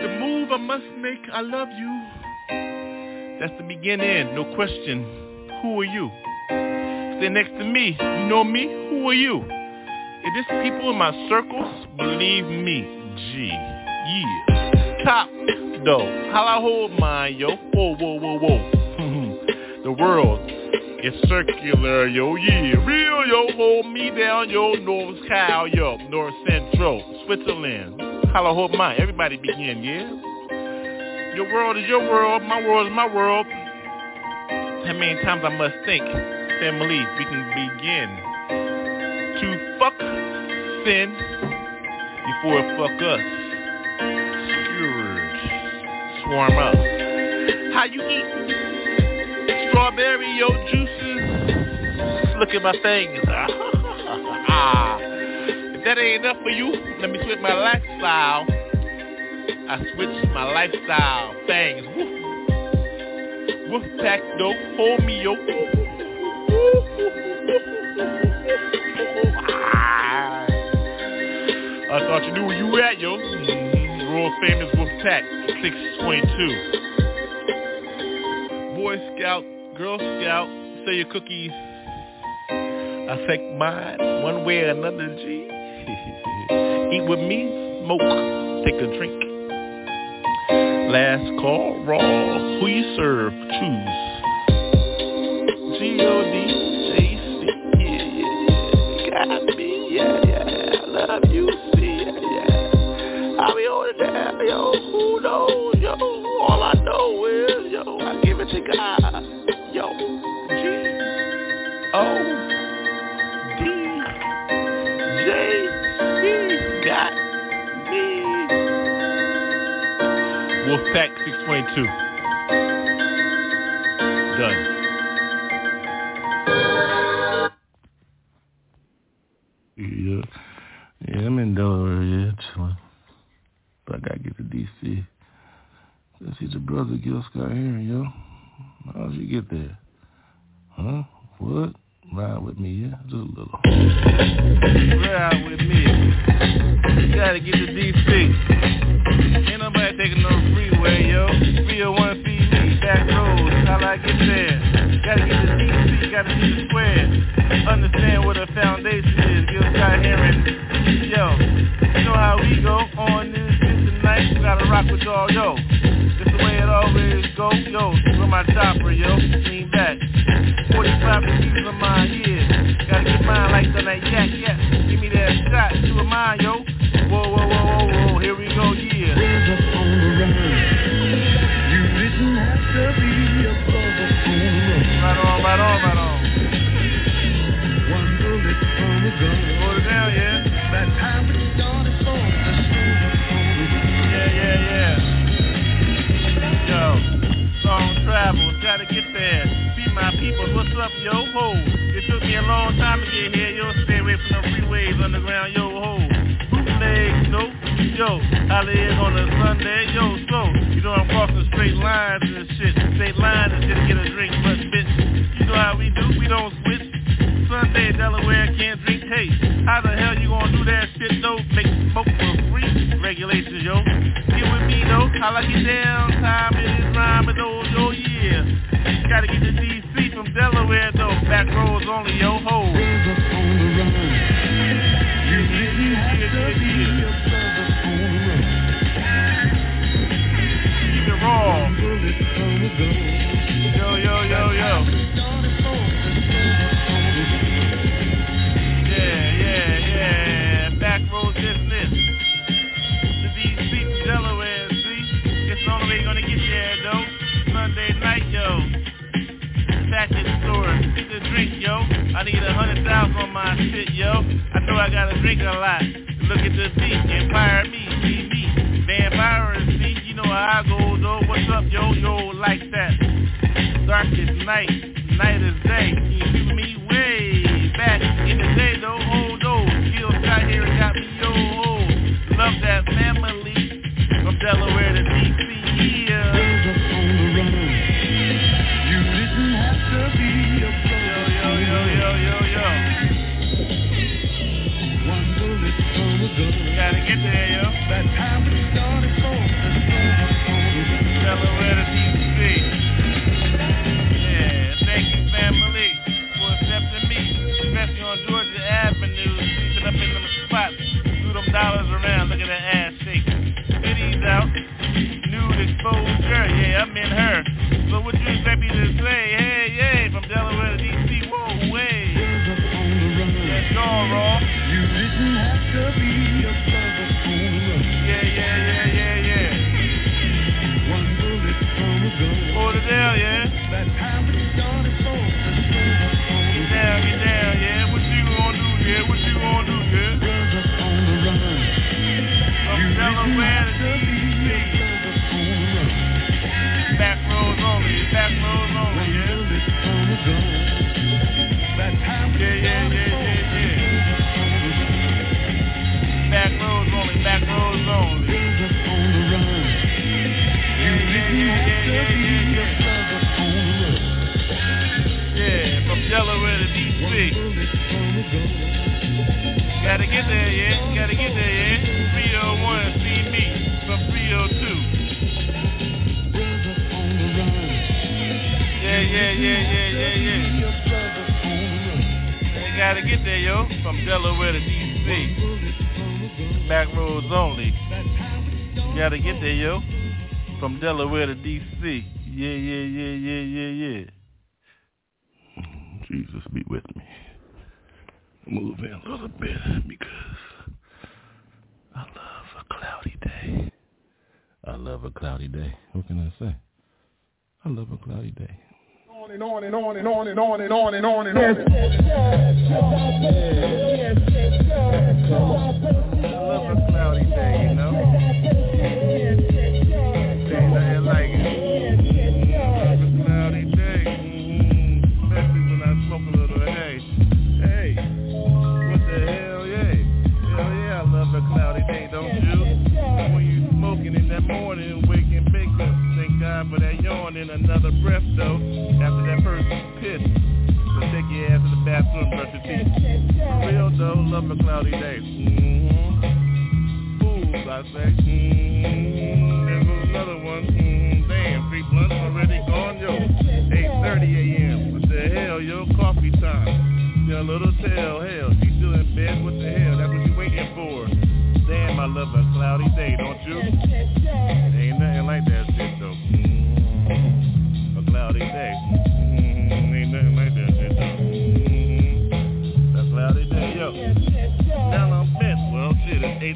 The move I must make, I love you. That's the beginning, no question. Who are you? Stay next to me. You know me? Who are you? If this people in my circles, believe me, G. Yeah. Top, though. How I hold mine, yo. Whoa, whoa, whoa, whoa. the world is circular, yo. Yeah. Real, yo. Hold me down, yo. North Cal, yo. North Central. Switzerland. I hold mine. Everybody begin, yeah? Your world is your world. My world is my world. How many times I must think, family, we can begin to fuck sin before it fuck us. Scourge, swarm up. How you eat strawberry yo juices? Look at my things. Ah. That ain't enough for you, let me switch my lifestyle. I switched my lifestyle. Things. Woof. Woof pack dope. Hold me yo. I thought you knew where you were at, yo. Mm, World famous Wolf Pack, 622. Boy Scout, Girl Scout, say your cookies. I take mine one way or another, G. Eat with me, smoke, take a drink. Last call, raw. Who you serve, choose. G-O-D, J-C, yeah, yeah. Got me, yeah, yeah. Love you, see, yeah, yeah. I'll be on it down, yo. Who knows, yo? All I know is, yo, I give it to God. 22. Done. Yeah. Yeah, I'm in Delaware, yeah, chilling. But I gotta get to D.C. Let's see the brother Gil Scott Heron, yo. How'd you get there? Huh? What? Ride with me, yeah? Just a little. Ride with me. You gotta get to D.C. Taking no freeway, yo. 301 feed me, back roads, how I get there? Gotta get to DC, gotta see the square. Understand what a foundation is, Gil Scott Heron. Yo, you know how we go on this shit tonight. We gotta rock with y'all, yo. This the way it always go, yo. With my chopper, yo. Lean back. 45 degrees on my yeah. Gotta get mine like the night yak, yak. Straight lines and shit. Straight lines and to get a drink, but bitch, you know how we do, we don't switch. Sunday, Delaware can't drink taste. How the hell you gonna do that shit though? Make smoke for free? Regulations, yo. Get with me though. I get down? Time it is rhyming though, yo, yeah. Gotta get to DC from Delaware though. Back roads only, yo, ho. On. You didn't have to be brother on. Keep it raw. Yo. The store. A drink, yo. I need a hundred thousand on my shit, yo. I know I gotta drink a lot. Look at the beat, Empire me, see me. Vampire, see, you know how I go, though. What's up, yo, yo, like that. Dark is night, night is day. You me way back in the day, though? Oh, no. Skills got here and got me, yo, oh. Love that family from Delaware to DC, Delaware to DC. Yeah, yeah, yeah, yeah, yeah, yeah. Jesus be with me. Move in a little bit because I love a cloudy day. I love a cloudy day. What can I say? I love a cloudy day. On and on and on and on and on and on and on and on. Another breath, though. After that first piss. So take your ass to the bathroom, brush your teeth. For real though, love a cloudy day. Mm-hmm. Fools, I say. Mm-hmm. There goes another one. Mm-hmm. Damn, three blunts already gone, yo. 8.30 a.m. What the hell, yo? Coffee time. Tell little tell, hell, she still in bed. What the hell? That's what you waiting for. Damn, I love a cloudy day, don't you? Ain't nothing like that shit,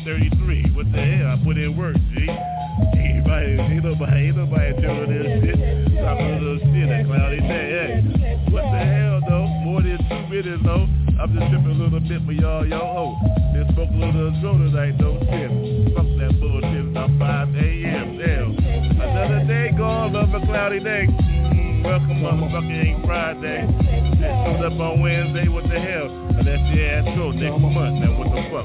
33 What the hell? I put in work, G. Ain't nobody, ain't nobody, ain't nobody doing this shit. Stop a little shit a Cloudy Day. Hey, what the hell, though? More than two minutes, though. I'm just tripping a little bit for y'all, y'all. Oh, just smoke a little drone tonight, though. Shit, fuck that bullshit. It's 5 a.m. Damn. Another day gone, love a cloudy day. Welcome, motherfucker, ain't Friday. Shit showed up on Wednesday, what the hell? Unless you ass show next month, now what the fuck?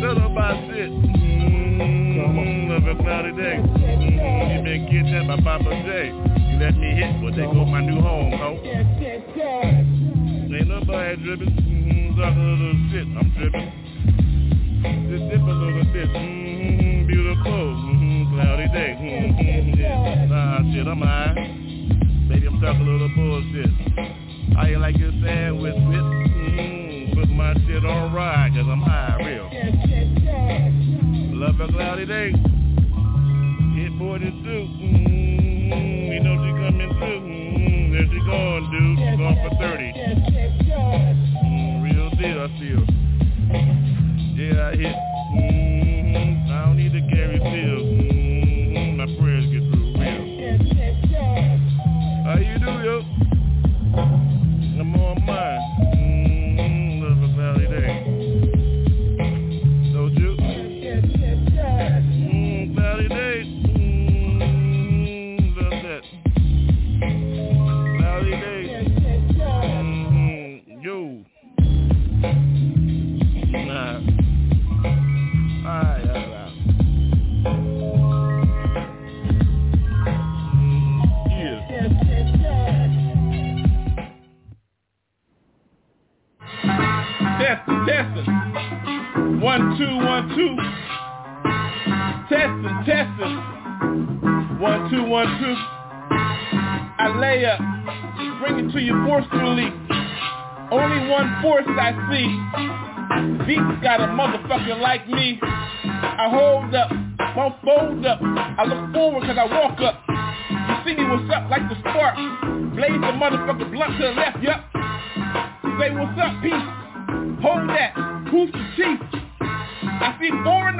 Shut up my shit. Mm, love a cloudy day. Mm, you been kidnapped by Papa J. You let me hit, but they go my new home, ho. Ain't nobody dripping. Mm, talk a little shit, I'm dripping. Just dip a little bit. Mm, beautiful. Mm, cloudy day. nah, shit, I'm high. Maybe I'm talking a little bullshit. I ain't like your sandwich, bitch. Mm, Put my shit on ride, cause I'm high real. Love a cloudy day. Hit 42. Mm-hmm. You know she coming through. Mm, mm-hmm. There she going, dude. She going for 30. Mm, real deal, I feel. Yeah, I hit. Mm, I don't need to carry pills. One, two, one, two. Testing, testing. One, two, one, two. I lay up. Bring it to you forcefully. Only one force I see. Beats got a motherfucker like me. I hold up. Won't fold up. I look forward cause I walk up. You see me what's up like the spark. Blaze the motherfucker blunt to the left, yup. Say what's up, peace. Hold that. Who's the chief?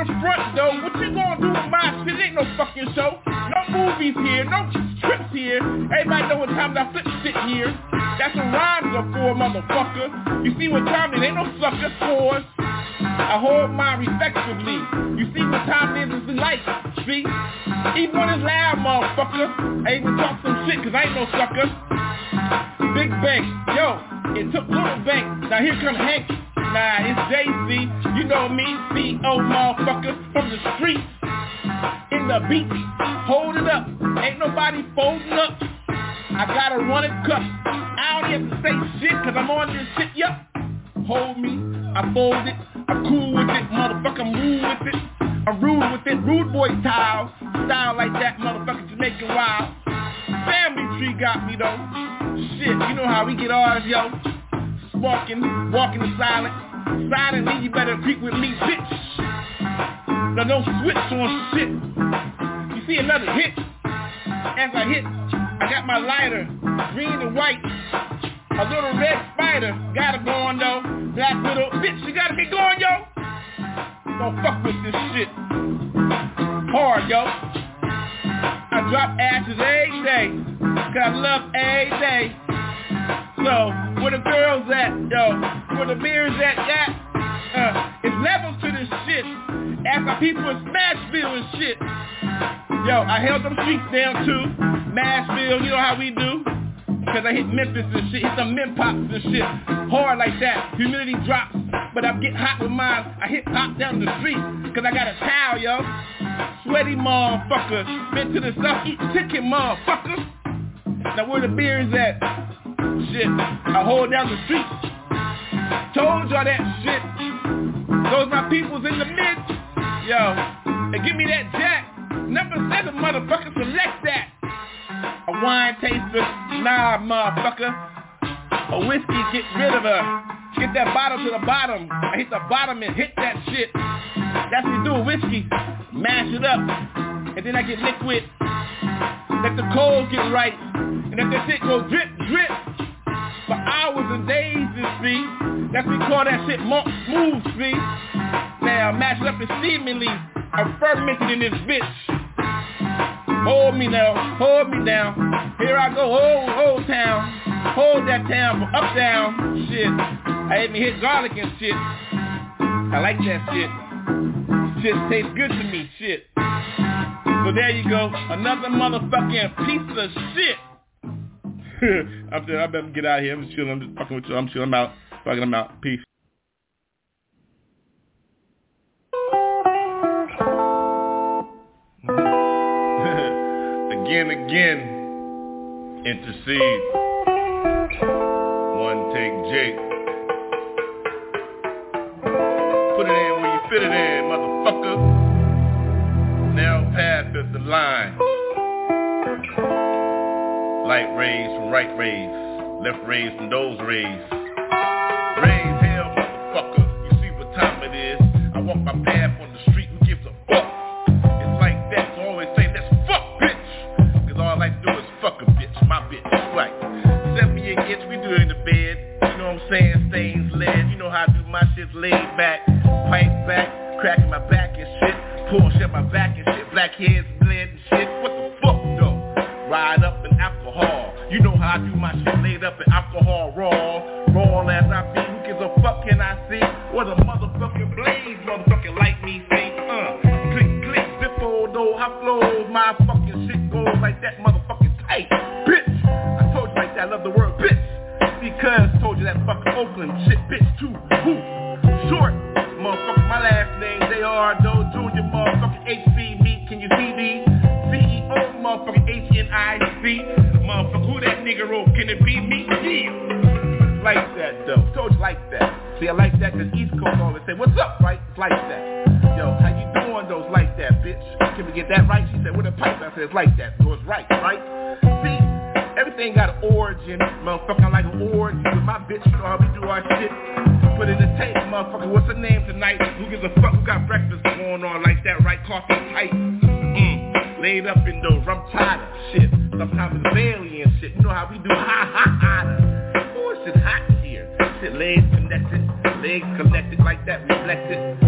Front though. What you gonna do with my shit? Ain't no fucking show. No movies here, no trips here. Everybody know what time I flip shit here. That's what rhymes are for, motherfucker. You see what time it ain't no sucker scores. I hold mine respectively. You see what time it is in life, see? Even when it's loud, motherfucker. I even talk some shit cause I ain't no sucker. Big Bank, yo, it took Little Bank. Now here come Hank. It's JC. You know me, C.O. motherfucker from the streets. In the beat, hold it up. Ain't nobody folding up. I gotta run it cup. I don't to say shit cause I'm on this shit, yup. Hold me, I fold it, I'm cool with it, motherfucker, I'm rude with it. I'm rude with it, rude boy style. Style like that, motherfucker, Jamaican wild. Family tree got me though. Shit, you know how we get ours, yo. Walking, walking in silent. Silently, you better creep with me, bitch. Now don't switch on shit. You see another hit. As I hit, I got my lighter, green and white. A little red spider, gotta go though. Black widow, bitch, you gotta be going, yo. Don't fuck with this shit. Hard, yo. I drop ashes every day, cause I love every day. So, where the girls at, yo? Where the beers at, yeah? Uh, it's levels to this shit. After people in Smashville and shit. Yo, I held them streets down too. Nashville, you know how we do. Cause I hit Memphis and shit, hit some Mempops and shit. Hard like that, humidity drops. But I get hot with mine, I hit hop down the street. Cause I got a towel, yo. Sweaty motherfucker. Been to the south, eat chicken motherfucker. Now where the beers at? Shit, I hold down the street. Told y'all that shit. Those my peoples in the mid. Yo, and give me that jack. Number seven, motherfucker, select that. A wine taster, nah, motherfucker. A whiskey, get rid of her. Get that bottle to the bottom. I hit the bottom and hit that shit. That's what you do with whiskey. Mash it up. And then I get liquid. Let the cold get right. And let that shit go drip, drip. For hours and days, you see. That's we call that shit monk smooth, see. Now, it up and seemingly. I'm fermented in this bitch. Hold me now, hold me down. Here I go, hold, hold town. Hold that town from up down. Shit. I even hit garlic and shit. I like that shit. Shit tastes good to me, shit. So there you go. Another motherfucking piece of shit. I'm I better get out of here. I'm just chilling. I'm just fucking with you. I'm chilling. I'm out. Fucking I'm out. Peace. again, again, intercede. One take Jake. Put it in where you fit it in, motherfucker. Now path is the line. Light rays from right rays, left rays from those rays. Rays, hell, motherfucker. You see what time it is. I walk my path on the street. Who gives a fuck? It's like that, so I always say, let's fuck, bitch. Cause all I like to do is fuck a bitch, my bitch, right. 78 inch, we do it in the bed. You know what I'm saying? Stains lead. You know how I do my shit laid back. Pipe back, cracking my back and shit. Pull shit my back and shit. Black heads bled and shit. What the fuck though? Ride up I do my shit laid up in alcohol raw. Raw as I be. Who gives a fuck can I see? What a motherfucking blaze, motherfucking like me see. Uh, click, click, before though I flow. My fucking shit goes like that motherfucking tight. Bitch, I told you like that. I love the word bitch. Because told you that fucking Oakland shit said, what's up, right? It's like that. Yo, how you doing those like that, bitch? Can we get that right? She said, with a pipe. I said, it's like that. So it's right, right? See, everything got an origin, motherfucker. like an origin. With my bitch, you know how we do our shit put in the tape, motherfucker. What's the name tonight? Who gives a fuck? Who got breakfast going on like that, right? Coffee tight. Mm. Laid up in those rum tired shit. Sometimes it's barely eggs collected like that reflected.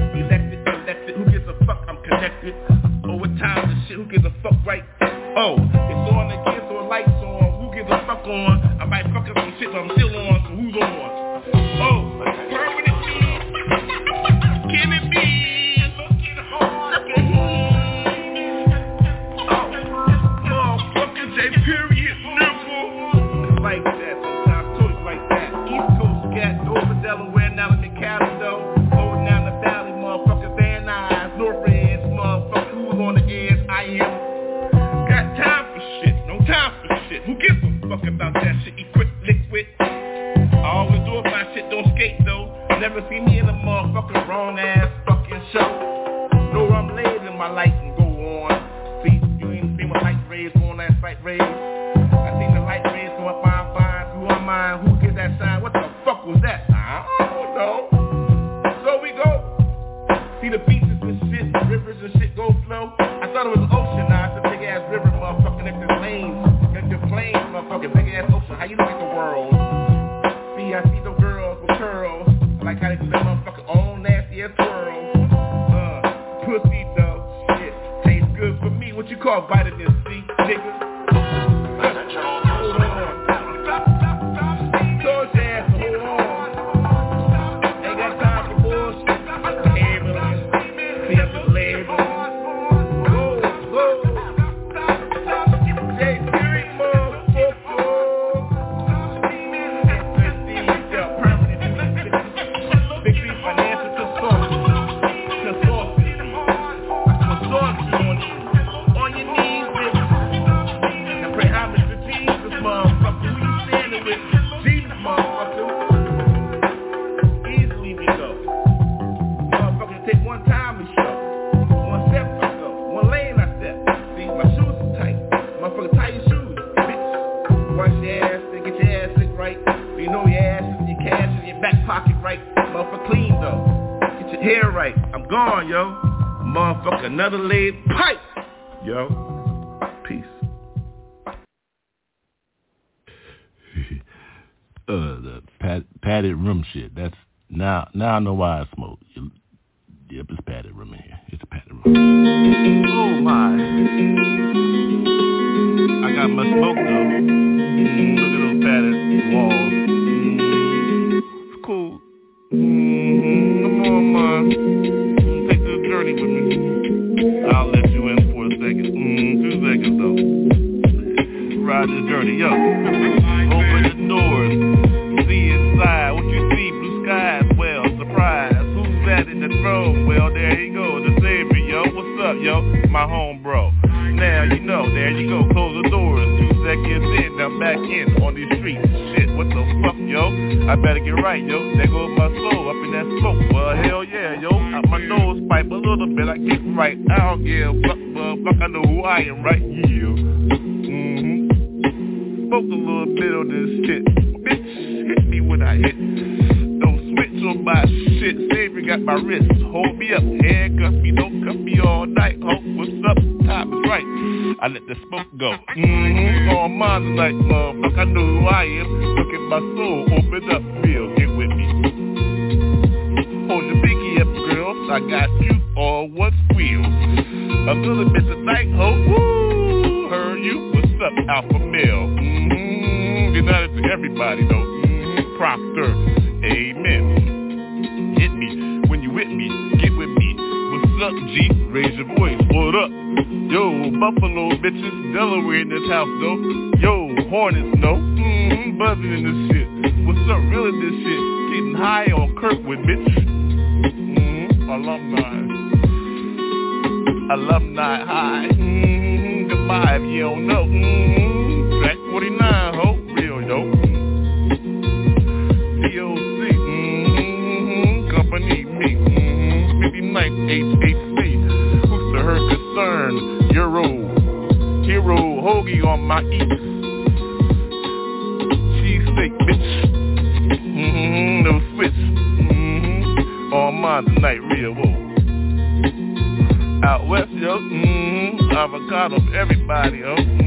Never see me in a motherfucking wrong ass. You doing? Cheesesteak, bitch. Mm-hmm, no switch. Mm-hmm. On mine tonight, real whoa. Out west, yo. Mm-hmm. Avocado everybody, yo.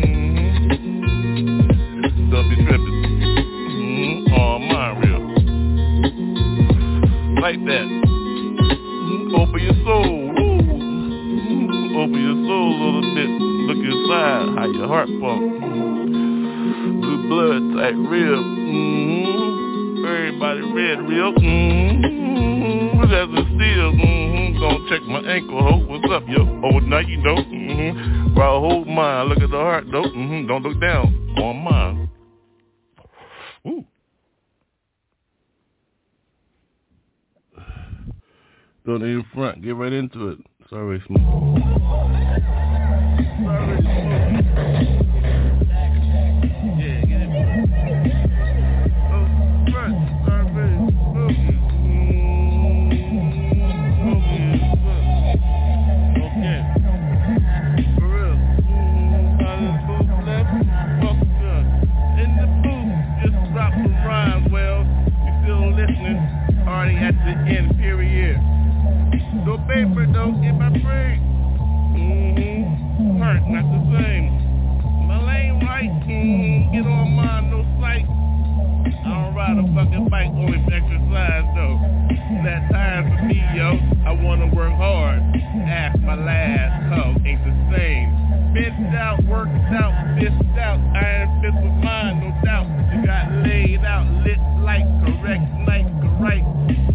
Fist out. Iron fist with mine, no doubt. You got laid out, lit like correct night, correct.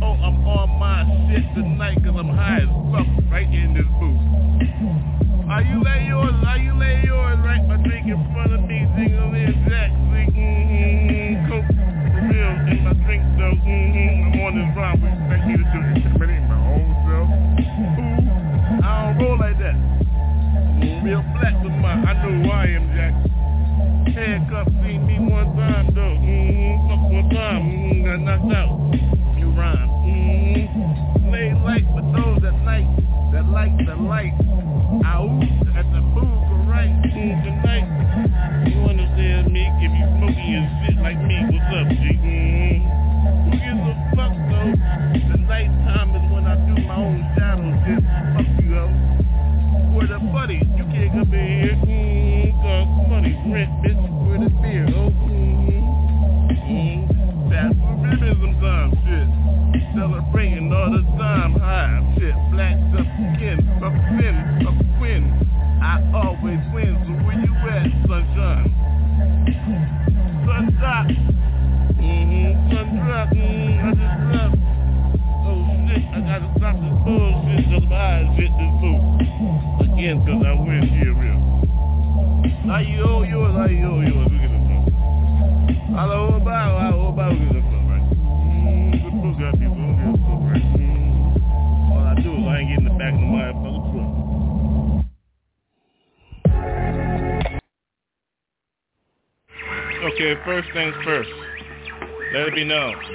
Oh, I'm on my shit tonight cause I'm high as fuck right in this booth.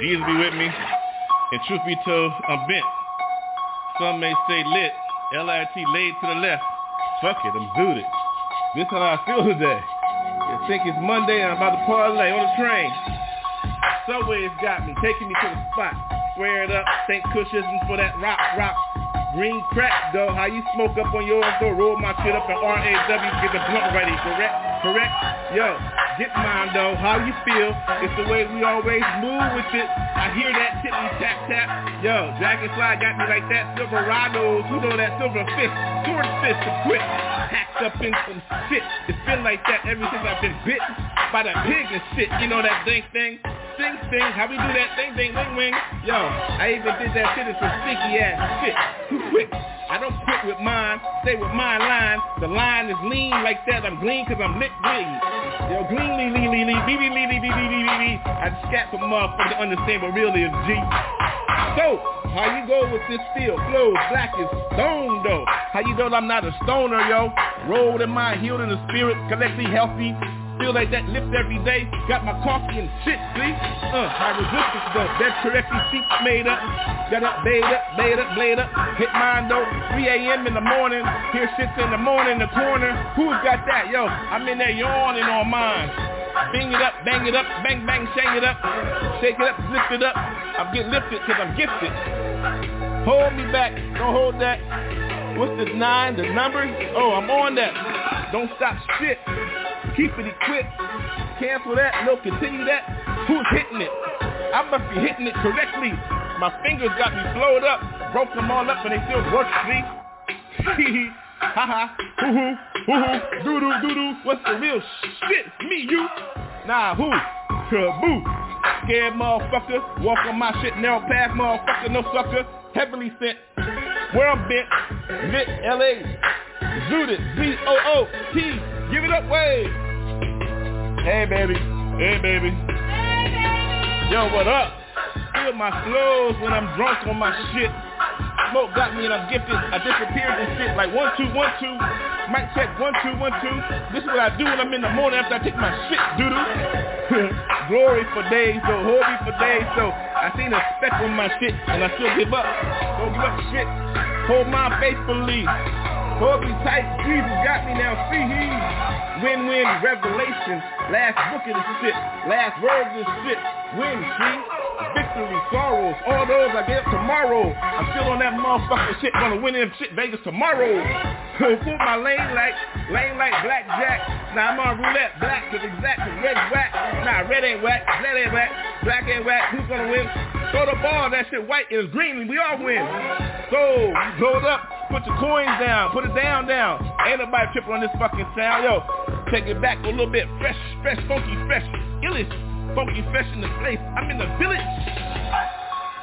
Jesus be with me. And truth be told, I'm bent. Some may say lit. L-I-T laid to the left. Fuck it, I'm zooted. This how I feel today. You think it's Monday and I'm about to parlay on the train. Subway's got me, taking me to the spot. Square it up, think cushions for that rock, rock. Green crack, though, how you smoke up on yours, though, roll my shit up and R-A-W, get the blunt ready, correct? Correct? Yo, get mine, though, how you feel? It's the way we always move with it. I hear that tippy tap tap. Yo, Dragonfly got me like that, Silverados, who know that silver fist, sword fist to quit. Hacked up in some shit. It's been like that ever since I've been bit by the pig and shit. You know that ding thing? Sing sing, how we do that ding ding wing wing? Yo, I even did that shit in some stinky ass shit. Too quick. I don't quit with mine, stay with my line. The line is lean like that. I'm clean cause I'm lit green. Yo, green lee lee lee lee bee bee lee lee bee bee bee bee. I scat for motherfuckers to understand what really is G. So, how you go with this feel? Flow, black is stone though. How you know I'm not a stoner, yo? Rolled in my healed in the spirit, collectively healthy. Feel like that lift every day. Got my coffee and shit, see? Uh, high resistance though. That correctly seats made up. Got up, made up, made up, blade up. Hit mine though. 3 a.m. in the morning. Hear shits in the morning in the corner. Who's got that? Yo, I'm in there yawning on mine. Bang it up, bang it up, bang, bang, shang it up. Shake it up, lift it up. I'm getting lifted because I'm gifted. Hold me back. Don't hold that. What's the nine, the numbers? Oh, I'm on that. Don't stop shit. Keep it equipped. Cancel that. No, continue that. Who's hitting it? I must be hitting it correctly. My fingers got me blowed up. Broke them all up and they still work, see? ha ha, hoo hoo, hoo hoo, doo doo doo doo. What's the real shit? Me, you? Nah, who? Kaboo. Scared motherfucker. Walk on my shit, narrow path motherfucker, no sucker. Heavily sent. Where I'm bent. Lit, L.A. Zooted, Z-O-O-T. Give it up, way. Hey, baby. Hey, baby. Yo, what up? Feel my flows when I'm drunk on my shit. Smoke got me and I'm gifted. I disappeared and shit like one, two, one, two. Mic check, one, two, one, two. This is what I do when I'm in the morning after I take my shit, doodoo. Glory for days, so hold me for days, so I seen a speck on my shit and I still give up. Don't give up shit. Hold my faithfully. Me tight. Jesus got me now. See he. Win-win revelation. Last book of the shit. Last word of the shit. Win, see? Victory, sorrows, all those I get tomorrow. I'm still on that motherfucking shit. Gonna win in shit Vegas tomorrow. Put my lane like, lane like blackjack. Now I'm on roulette, black cause exact, red's whack. Nah, red ain't whack, red ain't whack, black ain't whack. Who's gonna win? Throw the ball, that shit white is green, we all win. So, it up, put your coins down, put it down, down. Ain't nobody tripping on this fucking sound. Yo, take it back a little bit, fresh, fresh, funky, fresh, illish, funky, fresh in the place. I'm in the village.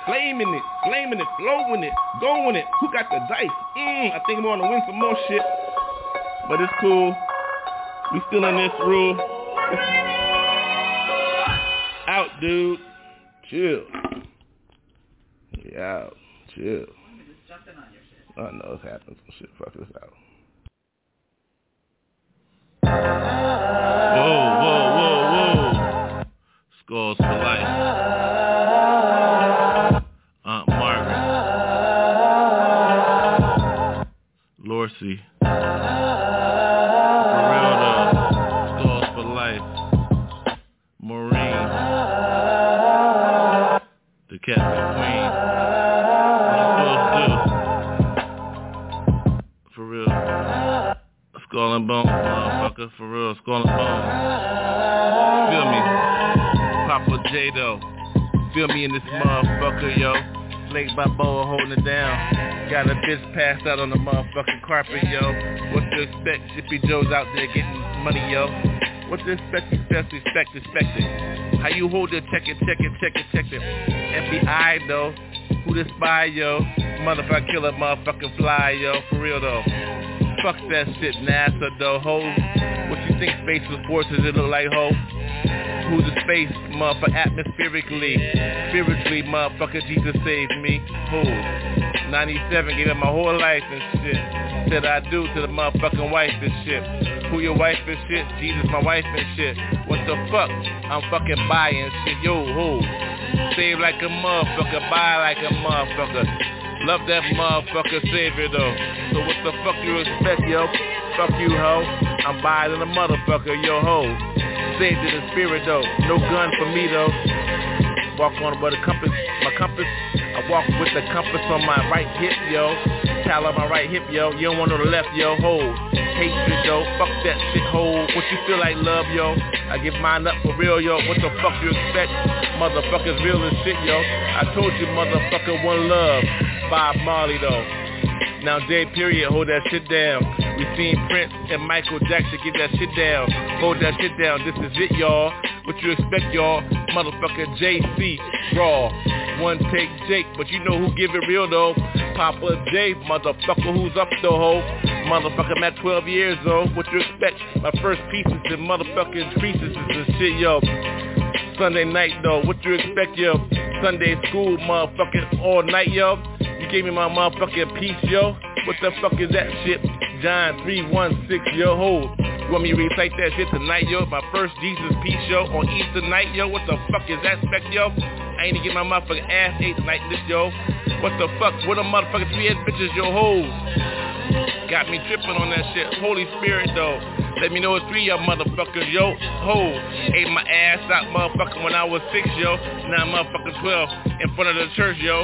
Flaming it, flaming it, blowing it, going it. Who got the dice? Mm, I think I'm gonna win some more shit. But it's cool. We still in this room. Out, dude. Chill. Yeah. Chill. I know it's happening. Some shit. Fuck this out. Whoa, whoa, whoa, whoa. Skulls for life. Aunt Margaret. For real and bones, motherfucker. For real. Skull and bones. Feel me? Papa J though. Feel me in this motherfucker, yo. Slate by Boa holding it down. Got a bitch passed out on the motherfucking carpet, yo. What to expect? Shippy Joe's out there getting money, yo. What to expect? Expect, expect, expect it. How you hold it? Check it, check it, check it, check it. FBI though. Who the spy, yo? Motherfucker killer, motherfucking fly, yo. For real though. Fuck that shit, NASA though, ho. What you think space was forces it look like, ho? Who's the space, motherfucker, atmospherically, spiritually, motherfucker, Jesus saved me. Who? 97, gave up my whole life and shit. Said I do to the motherfucking wife and shit. Who your wife and shit? Jesus, my wife and shit. What the fuck? I'm fucking buying shit. Yo, who? Save like a motherfucker, buy like a motherfucker. Love that motherfucker savior though. So what the fuck you expect, yo? Fuck you, ho. I'm buying a motherfucker, yo, ho. Saved in the spirit though. No gun for me though. Walk on with a compass, my compass. I walk with the compass on my right hip, yo. Towel on my right hip, yo. You don't want the left, yo. Hold. Hatred, though. Fuck that shit, hold. What you feel like, love, yo? I give mine up for real, yo. What the fuck you expect? Motherfuckers real as shit, yo. I told you, motherfucker, one love. Bob Marley, though. Now J period, hold that shit down. We seen Prince and Michael Jackson get that shit down. Hold that shit down. This is it, y'all. What you expect, y'all? Motherfucker JC, raw. One take Jake, but you know who give it real though. Papa J, motherfucker, who's up the hoe? Motherfucker, I'm at 12 years old. What you expect? My first pieces and motherfucking creases and shit, yo. Sunday night though, what you expect, yo? Sunday school, motherfucking all night, yo. You gave me my motherfucking piece, yo. What the fuck is that shit? John 316, yo, hold. Want me to recite that shit tonight, yo? My first Jesus Peace yo, on Easter night, yo. What the fuck is that spec, yo? I ain't to get my motherfucking ass ate tonight, this, yo. What the fuck? What a motherfucking three-head bitches, yo, hold. Got me tripping on that shit. Holy Spirit, though. Let me know it's three y'all motherfuckers, yo. Hoes. Ate my ass out, motherfucker, when I was six, yo. Now I'm motherfucking 12 in front of the church, yo.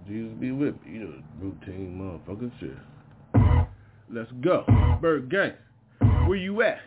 Jesus be with me. You know, routine motherfucking shit. Let's go. Bird Gang. Where you at?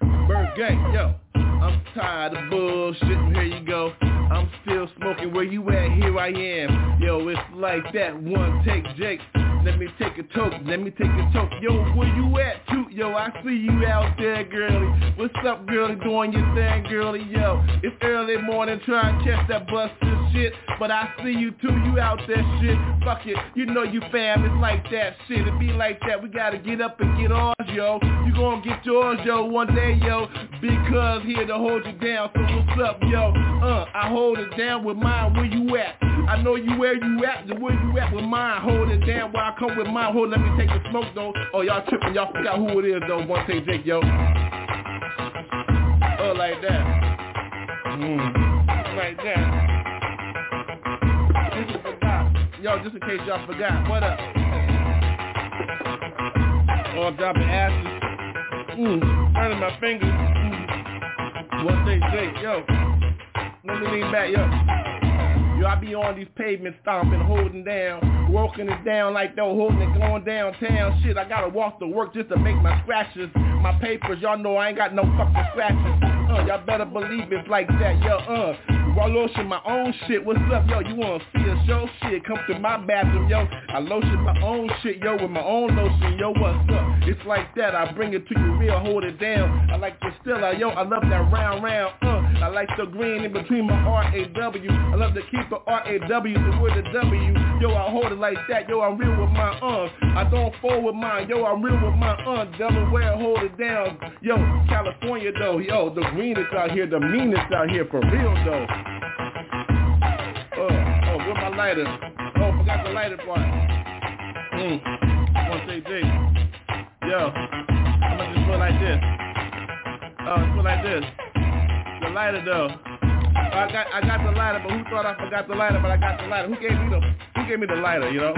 Bird Gang, yo. I'm tired of bullshit. Here you go. I'm still smoking. Where you at? Here I am. Yo, it's like that. One take, Jake. Let me take a toke. Let me take a toke. Yo, where you at, too? Yo, I see you out there, girlie. What's up, girlie? Doing your thing, girlie. Yo, it's early morning trying to catch that bus and shit. But I see you too. You out there, shit. Fuck it. You know you fam. It's like that shit. It be like that. We gotta get up and get ours, yo. You gonna get yours, yo, one day, yo. Because here to hold you down. So what's up, yo? Uh, I hold it down with mine. Where you at? I know you where you at. Where you at with mine? Hold it down while I come with mine. Hold, let me take a smoke though. Oh, y'all tripping. Y'all forgot who it is though. One take Jake, yo. Oh, like that. Mm. Like that. In forgot. Yo, just in case y'all forgot. What up? Oh, I'm dropping asses. Mm. Burning my fingers. Mm. One take Jake, yo. Let me lean back, yo. Yo, I be on these pavements stomping, holding down, working it down like though, holding it going downtown. Shit, I gotta walk to work just to make my scratches, my papers. Y'all know I ain't got no fucking scratches. Uh, y'all better believe it's like that, yo. Uh, while lotion my own shit. What's up, yo? You wanna see a show? Shit, come to my bathroom, yo. I lotion my own shit, yo, with my own lotion, yo. What's up? It's like that. I bring it to you real, hold it down. I like the Stella, yo. I love that round, round. Uh, I like the green in between my R-A-W. I love to keep the R-A-W, the word the W. Yo, I hold it like that. Yo, I'm real with my uh. I don't fold with mine. Yo, I'm real with my uh. Delaware, hold it down. Yo, California though. Yo, the greenest out here, the meanest out here for real though. Oh, oh, where my lighter? Oh, forgot the lighter part. Hmm. One say J. Yo, I'm gonna just put like this. Oh, put it like this. The lighter though. I got I got the lighter, but who thought I forgot the lighter? But I got the lighter. Who gave me the Who gave me the lighter? You know?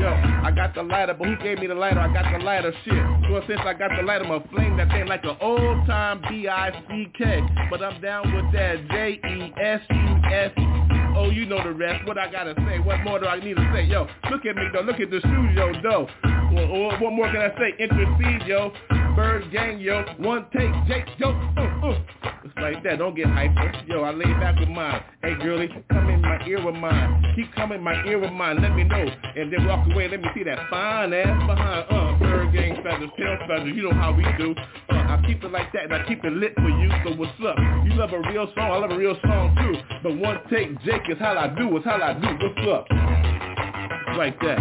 Yo, I got the lighter, but who gave me the lighter? I got the lighter. Shit. So since I got the lighter, I'ma flame that thing like an old time B I C K. But I'm down with that J E S U S. Oh, you know the rest. What I gotta say? What more do I need to say? Yo, look at me though. Look at the studio though. What more can I say? Intercede, yo. Bird gang, yo. One take, Jake, yo. Uh, uh. It's like that. Don't get hyper. Yo, I lay back with mine. Hey, girlie, come in my ear with mine. Keep coming my ear with mine. Let me know. And then walk away. Let me see that fine ass behind. Uh, bird gang feathers, tail feathers. You know how we do. Uh, I keep it like that and I keep it lit for you. So what's up? You love a real song. I love a real song too. But one take, Jake, is how I do. It's how I do. What's up? Like that.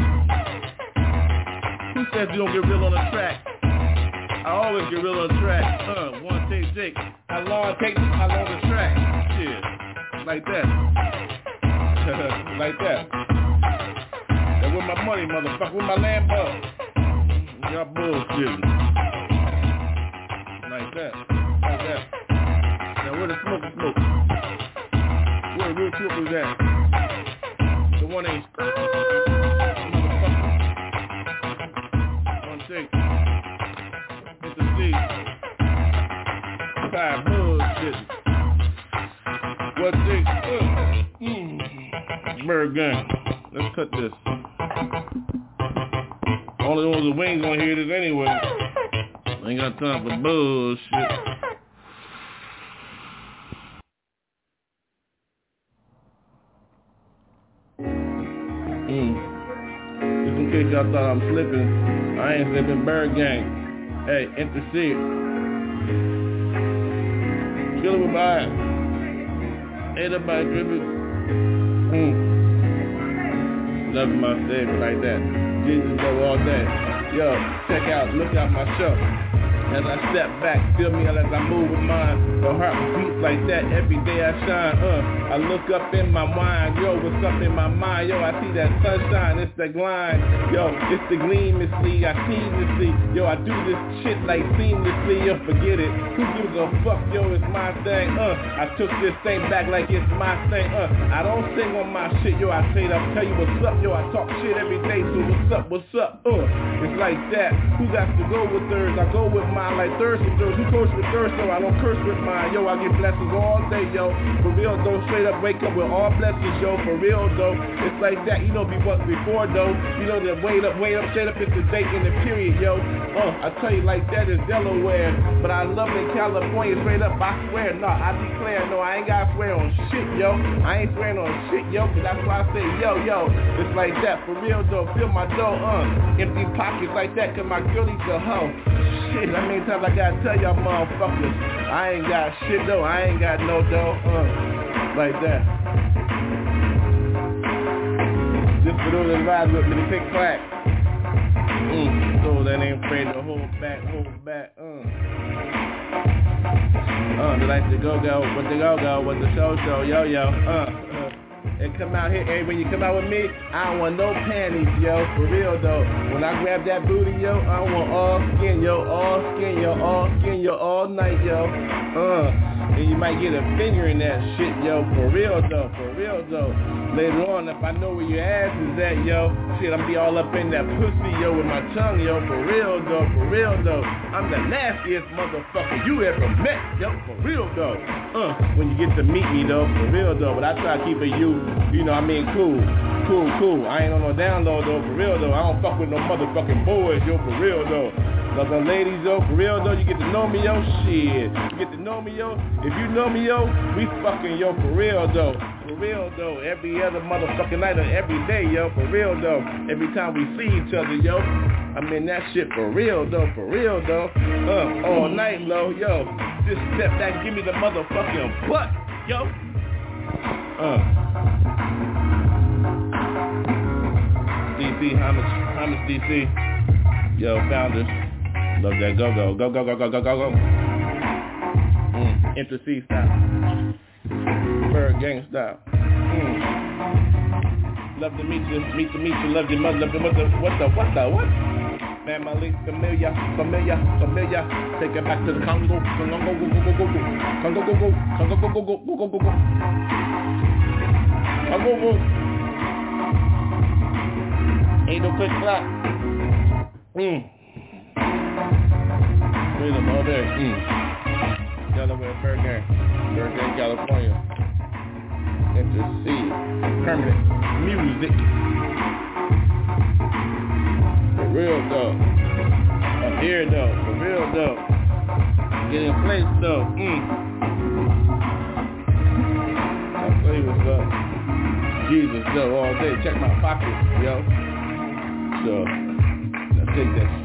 Who says you don't get real on the track? I always get real on track. Uh, one take, take. How long it takes, how long the track. Shit. Like that. like that. And with my money, motherfucker, with my Lambo. Y'all bullshitting. Like that. Like that. Now where the smoke smoke? Where the real troopers at? The one ain't Take? Uh, mm. Bird. Let's cut this. Only ones with wings gonna hear this anyway. Ain't got time for bullshit. Mm. Just in case y'all thought I'm slipping, I ain't slipping. Bird gang. Hey, intercede. Chillin' with my eyes. Ain't nobody dripping. Mm. Love my Savior like that. Jesus go all day. Yo, check out, look out my show. As I step back, feel me as I move with mine. The heart beats like that every day I shine. Uh, I look up in my mind, yo, what's up in my mind? Yo, I see that sunshine, it's the line. Yo, it's the gleam, it's the I seamlessly. Yo, I do this shit like seamlessly. Yo, forget it. Who gives a fuck? Yo, it's my thing. Uh, I took this thing back like it's my thing. Uh, I don't sing on my shit, yo. I say up, tell you what's up, yo. I talk shit every day, so what's up, what's up? Uh, it's like that. Who got to go with theirs? I go with mine like thirst with thirst. Who curse with thirst? So I don't curse with mine, yo. I get blessings all day, yo. For real though, straight up wake up with all blessings, yo. For real though, it's like that. You know, be what before though. You know, that wait up, wait up, straight up. It's the date in the period, yo. Uh, I tell you like that is Delaware, but I love in California, straight up. I swear, no, I declare, no, I ain't gotta swear on shit, yo. I ain't swearing on shit, yo. Cause that's why I say, yo, yo. It's like that, for real though. Feel my dough, uh, empty pockets like that, cause my girlie's a hoe. Shit, how many times I gotta tell y'all motherfuckers, I ain't got shit though, I ain't got no dough, uh, like that. Just for those that ride with me, they pick crack. That ain't afraid to hold back, hold back, uh. Uh, they like to go go, what the go go, what the show show, yo yo, uh, uh. And come out here, hey, when you come out with me, I don't want no panties, yo, for real though. When I grab that booty, yo, I want all skin, yo, all skin, yo, all skin, yo, all night, yo, uh. And you might get a finger in that shit, yo, for real though, for real though. Later on, if I know where your ass is at, yo, shit, I'm be all up in that pussy, yo, with my tongue, yo, for real though, for real though. I'm the nastiest motherfucker you ever met, yo, for real though. Uh, when you get to meet me though, for real though. But I try to keep it you, you know, I mean, cool, cool, cool. I ain't on no download though, for real though. I don't fuck with no motherfucking boys, yo, for real though. Love the ladies, yo, for real though, you get to know me, yo, shit. You get to know me, yo. If you know me, yo, we fucking, yo, for real though. For real though, every other motherfucking night or every day, yo, for real though. Every time we see each other, yo. I mean that shit for real though, for real though. Uh, all night low, yo. Just step back, give me the motherfucking butt, yo. Uh. DC, Hamas, Hamas DC. Yo, founders. Love that go go. Go go go go go go go. Mm. Intercede style. Bird gang style. Mm. Love to meet you, meet to meet you, love your mother, love your mother. What the what the what? Man, my link familiar, familiar, familiar. Take it back to the Congo, Congo, go go go go go go, Congo go go, Congo go go go go go go go. Congo go. Ain't no quick clap. Mm. Freedom all day. Mm. Delaware, Bergen, Bergen, California. Intercede. Permanent Muzik. For real though. I'm here though. For real though. Get in place though. Mm. I'll tell you up. Jesus though all day. Check my pockets, yo. So, I take that.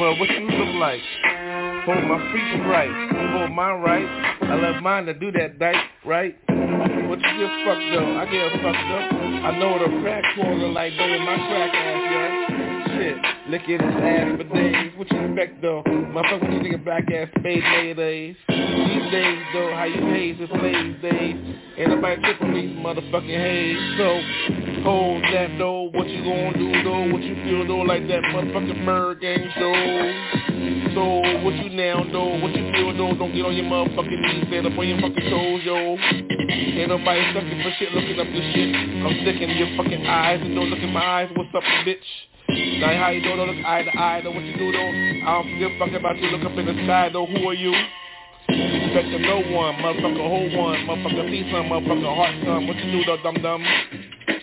Well, what you look like? Hold my feet right. Hold mine right. I love mine to do that dice, right? What you just fucked up? I get fucked up. I know what a crack corner like in my crack ass, yeah. Shit, licking his ass for days. What you expect though? Motherfucker, what you nigga back ass spade nowadays? These days though, how you haze is lazy days. Ain't nobody tipping these motherfucking haze. So hold that though. What you gonna do though? What you feel though? Like that motherfucking bird gang show. So what you now though? What you feel though? Don't get on your motherfucking knees, stand up on your fucking toes, yo. Ain't nobody sucking for shit, looking up this shit. I'm sticking in your fucking eyes and don't look in my eyes. What's up, bitch? Like how you do, don't look eye to eye, know what you do though. I don't give a fuck about you, look up in the sky though, who are you? Respecting no one, motherfucker, hold one, motherfucker, see some, motherfucker, heart some, what you do though, dum dum?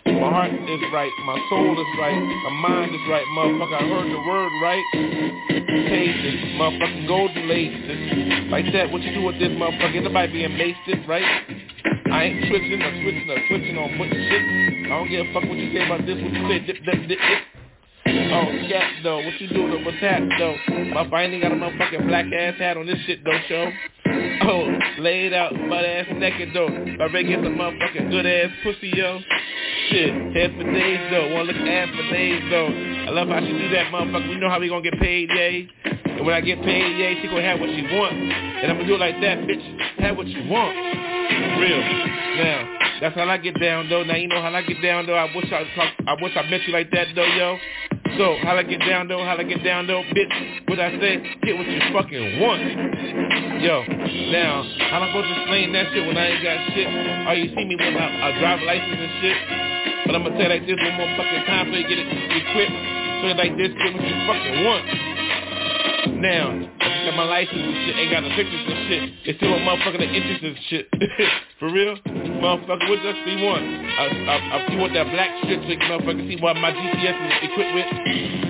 My heart is right, my soul is right, my mind is right, motherfucker, I heard the word right. Pages, motherfucking golden laces. Like that, what you do with this motherfucker, ain't nobody being masted, right? I ain't twitching or switching or switching on putting shit. I don't give a fuck what you say about this, what you say, dip, dip, dip, dip. Oh, scat though, what you do though, what's that though? My ain't got a motherfucking black ass hat on this shit though, show. Oh, laid out, butt ass naked though. My ready get a motherfucking good ass pussy, yo. Shit, head for days though, wanna look ass for days though. I love how she do that, motherfucker. We know how we gonna get paid, yay. And when I get paid, yay, she gonna have what she want. And I'm gonna do it like that, bitch. Have what you want. Real. Now, that's how I get down though. Now you know how I get down though. I wish I talk, I wish I met you like that though, yo. So how I get down though, how I get down though, bitch. What I say, get what you fucking want. Yo, now, how I supposed to explain that shit when I ain't got shit? Oh, you see me with my a driver license and shit? But I'm gonna tell you like this one more fucking time so you get it equipped. So like this, get what you fucking want. Now, got my license and shit, ain't got no pictures and shit. It's still a motherfucker that interests and shit. For real? Motherfucker, what does he want? I, I, I, you want that black strip so motherfucker see what my GPS is equipped with?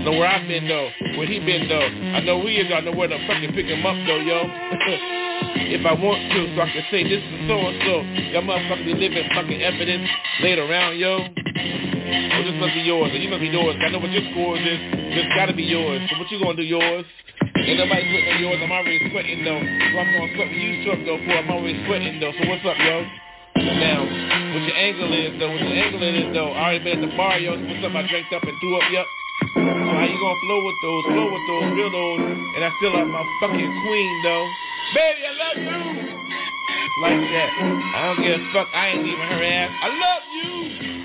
Know where I've been though, where he been though. I know who he is, I know where to fucking pick him up though, yo. if I want to, so I can say this is so and so. Y'all motherfuckers be living fucking evidence laid around, yo. Well, this must be yours, or you must be yours. I know what your scores is. This gotta be yours. So what you gonna do, yours? Ain't nobody sweating on yours. I'm already sweating though. So I'm gonna sweat with you truck though. For I'm already sweating though. So what's up, yo? Now, what your angle is though? What your angle is though? I already been at the bar, yo. So what's up? I drank up and threw up, yup. So how you gonna flow with those? Flow with those, real those, and I still like my fucking queen though. Baby, I love you. Like that. I don't give a fuck. I ain't leaving her ass. I love you.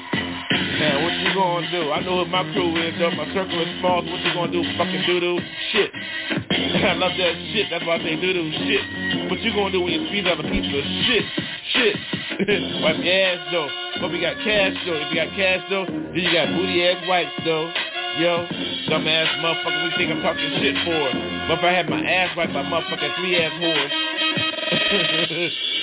Now, what you gonna do? I know what my crew is, though. My circle is small, so what you gonna do? Fucking doo-doo? Shit. I love that shit. That's why I say doo-doo. Shit. What you gonna do when you squeeze out a piece of shit? Shit. Wipe your ass, though. But we got cash, though. If you got cash, though, then you got booty-ass wipes, though. Yo, dumbass motherfucker, you think I'm talking shit for? But if I had my ass wiped by motherfucking three-ass whores.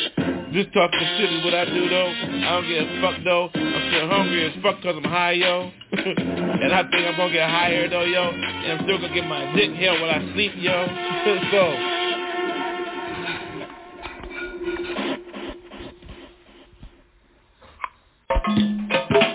Just talking shit is what I do though. I don't give a fuck though. I'm still hungry as fuck cause I'm high, yo. and I think I'm gonna get higher though, yo. And I'm still gonna get my dick held while I sleep, yo. so.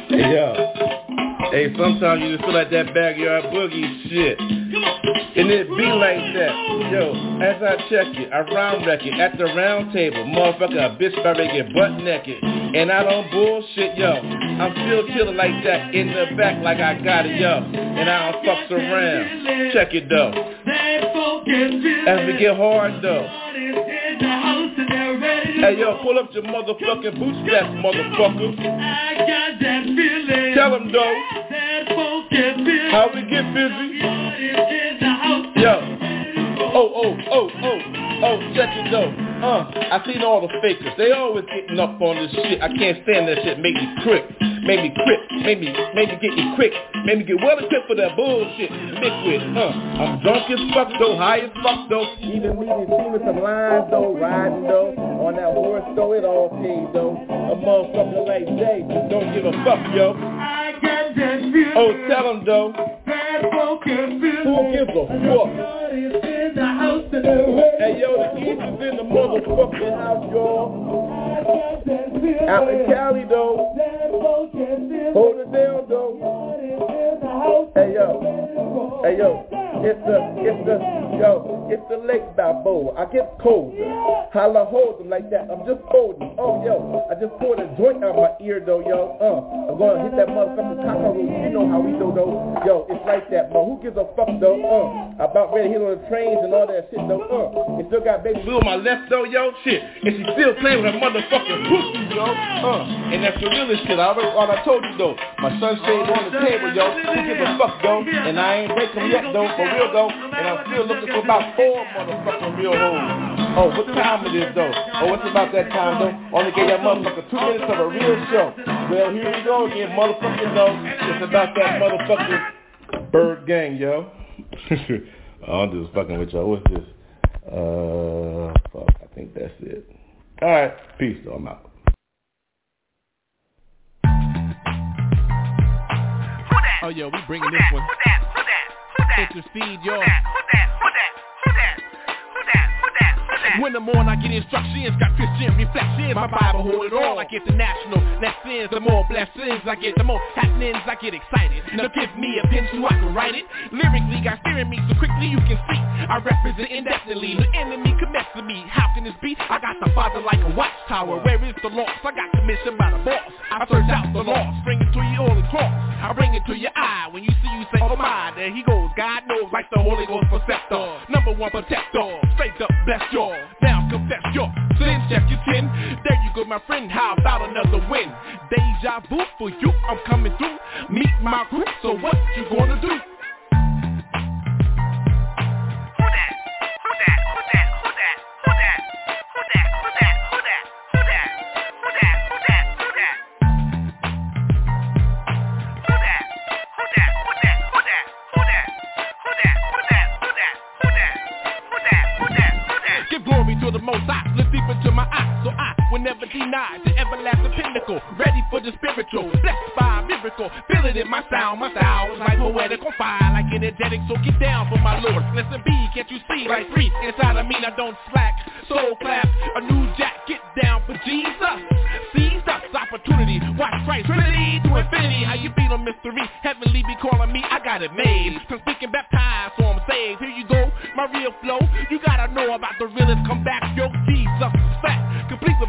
Hey, yo. Hey, sometimes you just feel like that backyard boogie shit. And it be like that. Yo, as I check it, I round wreck it at the round table. Motherfucker, a bitch already get butt naked. And I don't bullshit, yo. I'm still chillin' like that in the back like I got it, yo. And I don't fucks around. Check it though. As we get hard though. Hey yo, pull up your motherfucking bootstraps, motherfucker. Tell them though. How we get busy? Yo. Oh, oh, oh, oh, oh, check it though. Uh, I seen all the fakers. They always getting up on this shit. I can't stand that shit. Make me quick. Make me quick. Make me, make me get you quick. Make me get well equipped for that bullshit. Liquid. Uh, I'm drunk as fuck though. High as fuck though. Even me and see some lines though. Riding though. On that horse though. It all pays though. A motherfucker like Jay don't give a fuck, yo. I got that feeling. Oh, tell him though. Can feel Who gives a fuck? Hey yo, the East is in the motherfucking house, y'all. Out in Cali though. Hold it down though. Hey yo. Hey yo. It's the, it's the, yo, it's the Lake Balboa. I get colder. Holla hold them like that. I'm just holding. Oh yo, I just poured a joint out my ear though, yo. Uh, I'm gonna hit that motherfucking cockroach. You know how we do though. Yo, it's like that, man. Who gives a fuck though? Uh, about ready to hit on the trains and all that shit though. Uh, it still got baby blue on my left though, yo. Shit, and she still playing with her motherfucking pussy, yo. Uh, and that's the realest shit. I already, all I told you though. My sunshade on the table, yo. Who gives a fuck though? And I ain't breaking yet though, for real though. And I'm still looking for about four motherfucking real hoes. Oh, what time it is though? Oh, what's about that time though? Only gave that motherfucker two minutes of a real show. Well, here we go again, motherfucking though. It's about that motherfucking bird gang, yo. I'm just fucking with y'all. What's this? Uh, fuck. I think that's it. All right, peace though. I'm out. Oh yeah, we bringing this one. When the morning I get instructions, got Christian reflections. My Bible hold it all. I get the national lessons, the more blessings I get, the more happenings I get excited. Now give me a pen so I can write it. Lyrically, got steering me so quickly you can see. I represent indefinitely. The enemy can mess with me. How can this be? I got the father like a watchtower. Where is the loss? I got commissioned by the boss. I search out the lost, bring it to you all across. I bring it to your eye. When you see you say, oh my, there he goes. God knows like the Holy Ghost protector. Number one protector. Straight up bless y'all. Now confess your sins, check your tin. There you go, my friend. How about another win? Deja vu for you. I'm coming through. Meet my crew. So what you gonna do? Deep into my eyes So I will never deny the everlasting pinnacle Ready for the spiritual, blessed by a miracle Feel it in my sound, my style is like poetic on fire Like energetic, so get down for my lord. Listen B, can't you see, like three Inside of me, I don't slack Soul clap, a new jack, get down for Jesus. Seize up opportunity, watch Christ Trinity to infinity, how you feel on mystery? Heavenly be calling me, I got it made. From speaking baptized, so I'm saved. Here you go, my real flow. You gotta know about the realest come back, yo Jesus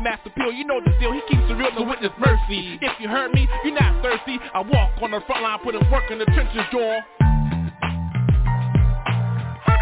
Master Pill You know the deal, he keeps it real to witness mercy. If you heard me, you're not thirsty. I walk on the front line, put putting work in the trenches, y'all. Who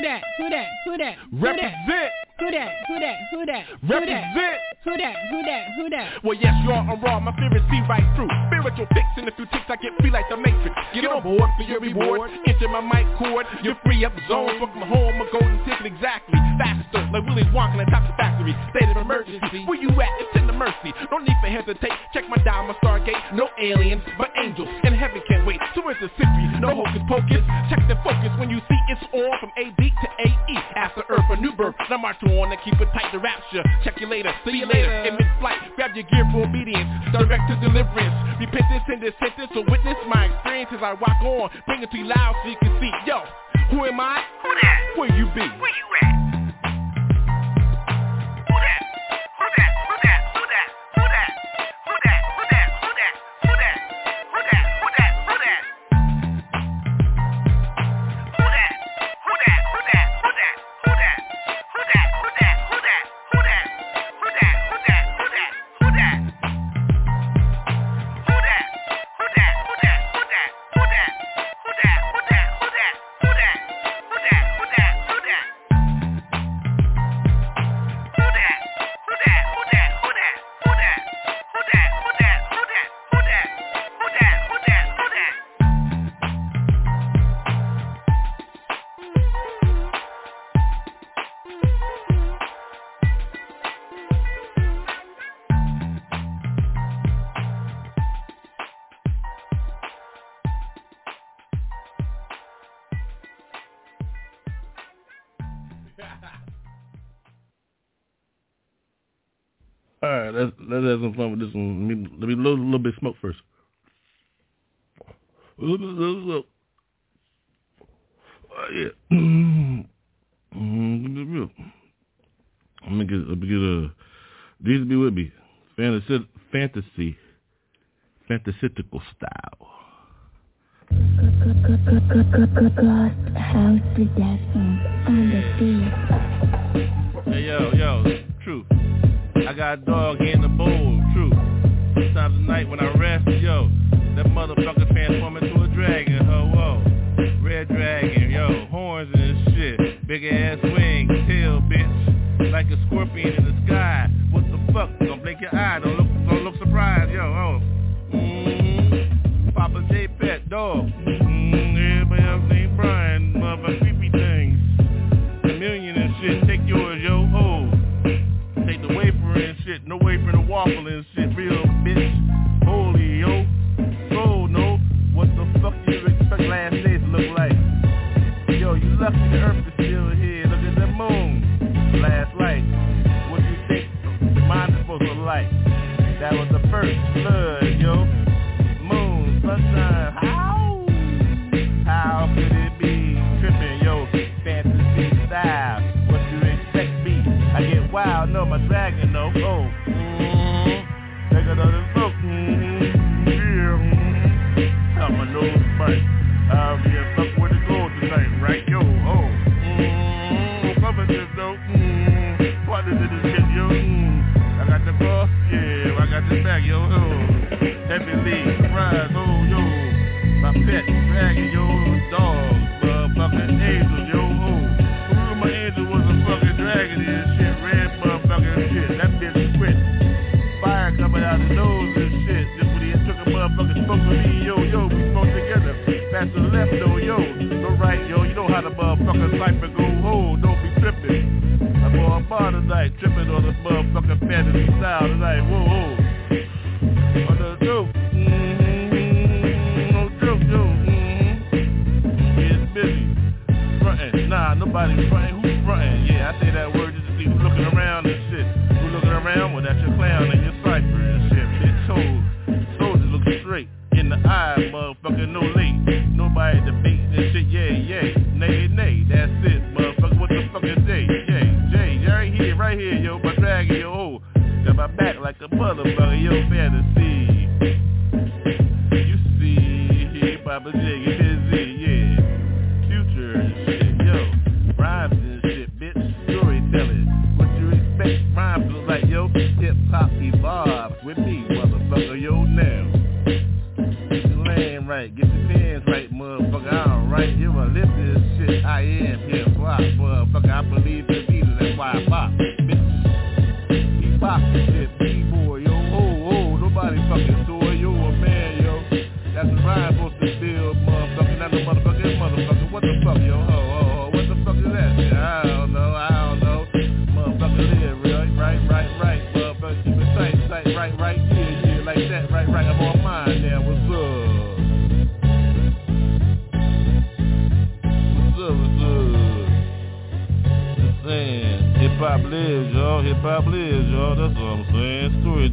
Who that? Who that? Who that? Who that? Represent, Who that? Who that? Who that? Who that? represent Who that? Who that? Who that? Well, yes, y'all, I'm raw, my fear is see right through. Spiritual fix in a few ticks, I get free like the Matrix. Get on board for your reward. Enter my mic cord, you're free up zone. Welcome home, a golden ticket exactly. Faster, like Willy Wonka at top the factory. State of emergency, where you at? It's in the mercy. No need for hesitate. Check my dial, my stargate. No aliens, but angels. And heaven can't wait. So it's a secret, no hocus pocus. Check the focus when you see it's on from AD to AE. After Earth, a new birth. Now march to on and keep it tight to rapture. Check you later, see you later. In mid-flight, grab your gear for obedience. Direct to deliverance. Repentance and this sentence. So witness my experience as I walk on. Bring it to you loud so you can see. Yo, who am I? Who that? Where you be? Where you at? Right, let's let's have some fun with this one. Let me let me load a little bit of smoke first. Oh yeah. Let me get let me get a these be with me. Fantasy fantasy fantasistical style. House I got a dog in the bowl, truth. Sometimes at night when I rest, yo, that motherfucker transform into a dragon, ho, whoa. Red dragon, yo, horns and shit. Big ass wings, tail, bitch. Like a scorpion in the sky. What the fuck? Don't blink your eye, don't look, don't look surprised, yo, oh. Mm, Papa J Pet, dog. Wafer and shit, real bitch. Holy, yo. So, no, what the fuck do you expect last days look like? Yo, you lucky the earth is still here, look at the moon. Last light, what do you think mine is supposed to like? That was the first flood, yo. Moon, sunshine, how? How could it be? Tripping, yo, fantasy style. What you expect me? I get wild, no, my dragon, no, oh. Mm-hmm. Take look, mm-hmm. Yeah. Got my nose burnt. I'll be a fuck where to go tonight, right, yo, oh. Mm-hmm. This, though, mm-hmm. Is it, this shit, yo, mm-hmm. I got the cross, yeah, I got the back, yo, oh. Heavy lead, rise, oh, yo. My pet, dragon, yo,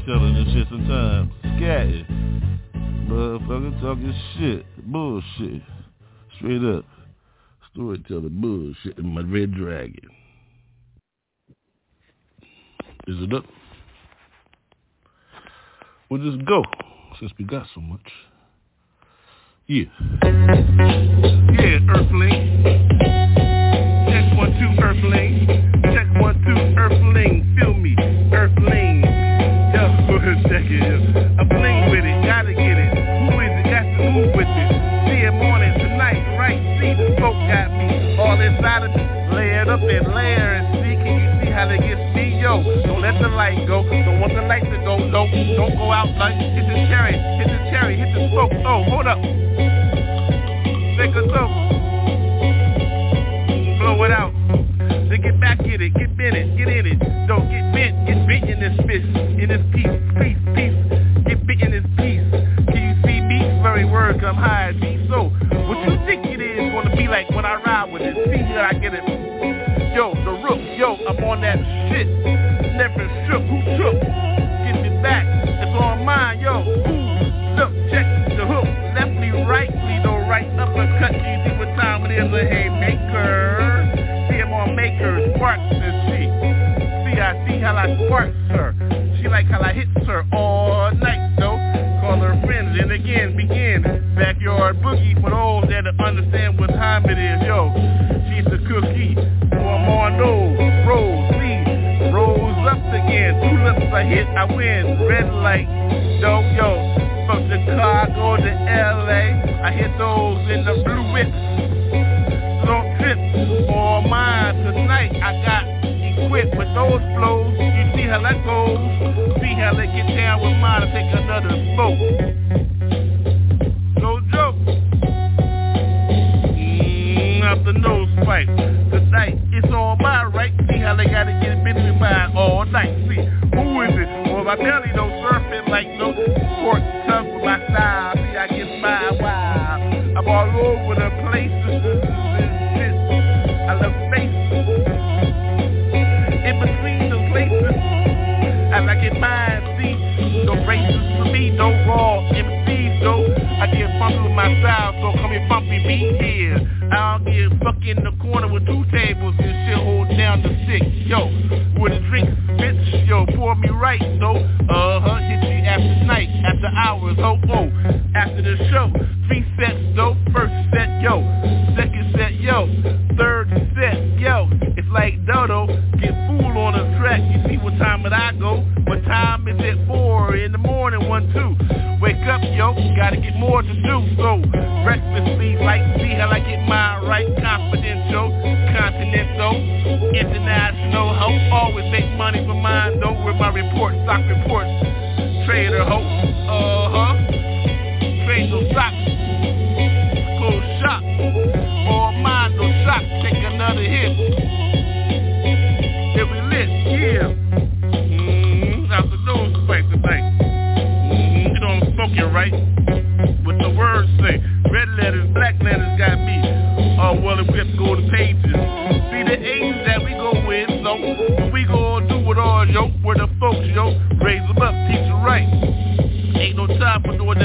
Storytelling and shit sometimes. Scatting. Motherfucker talking shit. Bullshit. Straight up. Storytelling bullshit in my red dragon. Is it up? We'll just go since we got so much. Yeah. Yeah, Earthling. Check one, two, Earthling. Check one, two, Earthling. Feel me, Earthling. It. I'm playing with it, gotta get it. Who is it? Got to move with it. See it morning, tonight, right? See the smoke got me all inside of me. Layered up and layer and see. Can you see how that gets me? Yo, don't let the light go. Don't want the light to go. Don't, don't go out like hit the cherry, hit the cherry, hit the smoke. Oh, hold up. Take a smoke. Blow it out. Then get back in it, get in it, get in it. Don't get bent, get bit in this fish, in this piece, piece, come as G. So what you think it is gonna be like when I ride with it? See that I get it. Yo, the rook, yo, I'm on that shit. Never shook, who took? Get me back, it's on mine, yo. Look, check the hook, leftly, rightly, though, right uppercut. Do you see what time it is? A haymaker. See, I'm on makers, sparks and shit. See, I see how I spark her. She like how I hits her all night, though. Call her friends and again begin Backyard boogie for those that understand what time it is. Yo, she's a cookie. More more those. Rose, please. Rose up again. Two lips I hit, I win. Red light. Yo, yo. From Chicago to LA. I hit those in the blue whips. Don't trip for mine tonight. I got equipped with those flows. You see how that goes. See how they get down with mine and take another smoke. Nose fight. Tonight, it's all mine, right? See how they gotta get busy with mine all night. See, who is it? Well, my belly don't surfing like no pork tongue for my style. See, I get my wild. I'm all over the place. I love faces. In between the places. I like it mine, see. No races for me, no raw MCs, though. I get funky with my style, so come here, bumpy me here. I don't get fuck in the corner with two tables and shit hold down the six. Yo, with a drink, bitch, yo, pour me right, though. Uh-huh, hit you after night, after hours, oh, oh. After the show, report,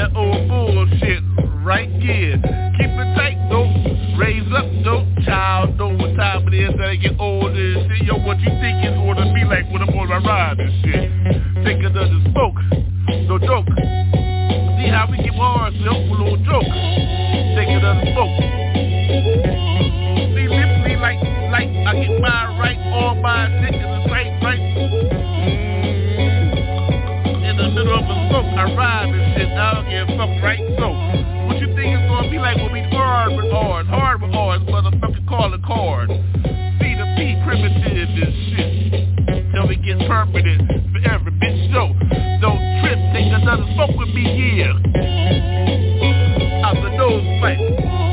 that old bullshit, right? Yeah. Keep it tight, though. Raise up, though. Child, know what time it is that I get older and shit. Yo, what you think is gonna be like when I'm on my ride and shit? Take another smoke. No joke. See how we get ourselves a little joke. Take another smoke. See, literally like, like I get mine right, all my shit is right? Mm, in the middle of a smoke, I ride and shit. I don't a fuck, right? So, what you think it's gonna be like when we hard with ours, hard with ours, motherfucker call a card. See the P primitive and shit. Till we get permanent forever, bitch. So, don't trip, take another smoke with me, yeah. Out the nose fight.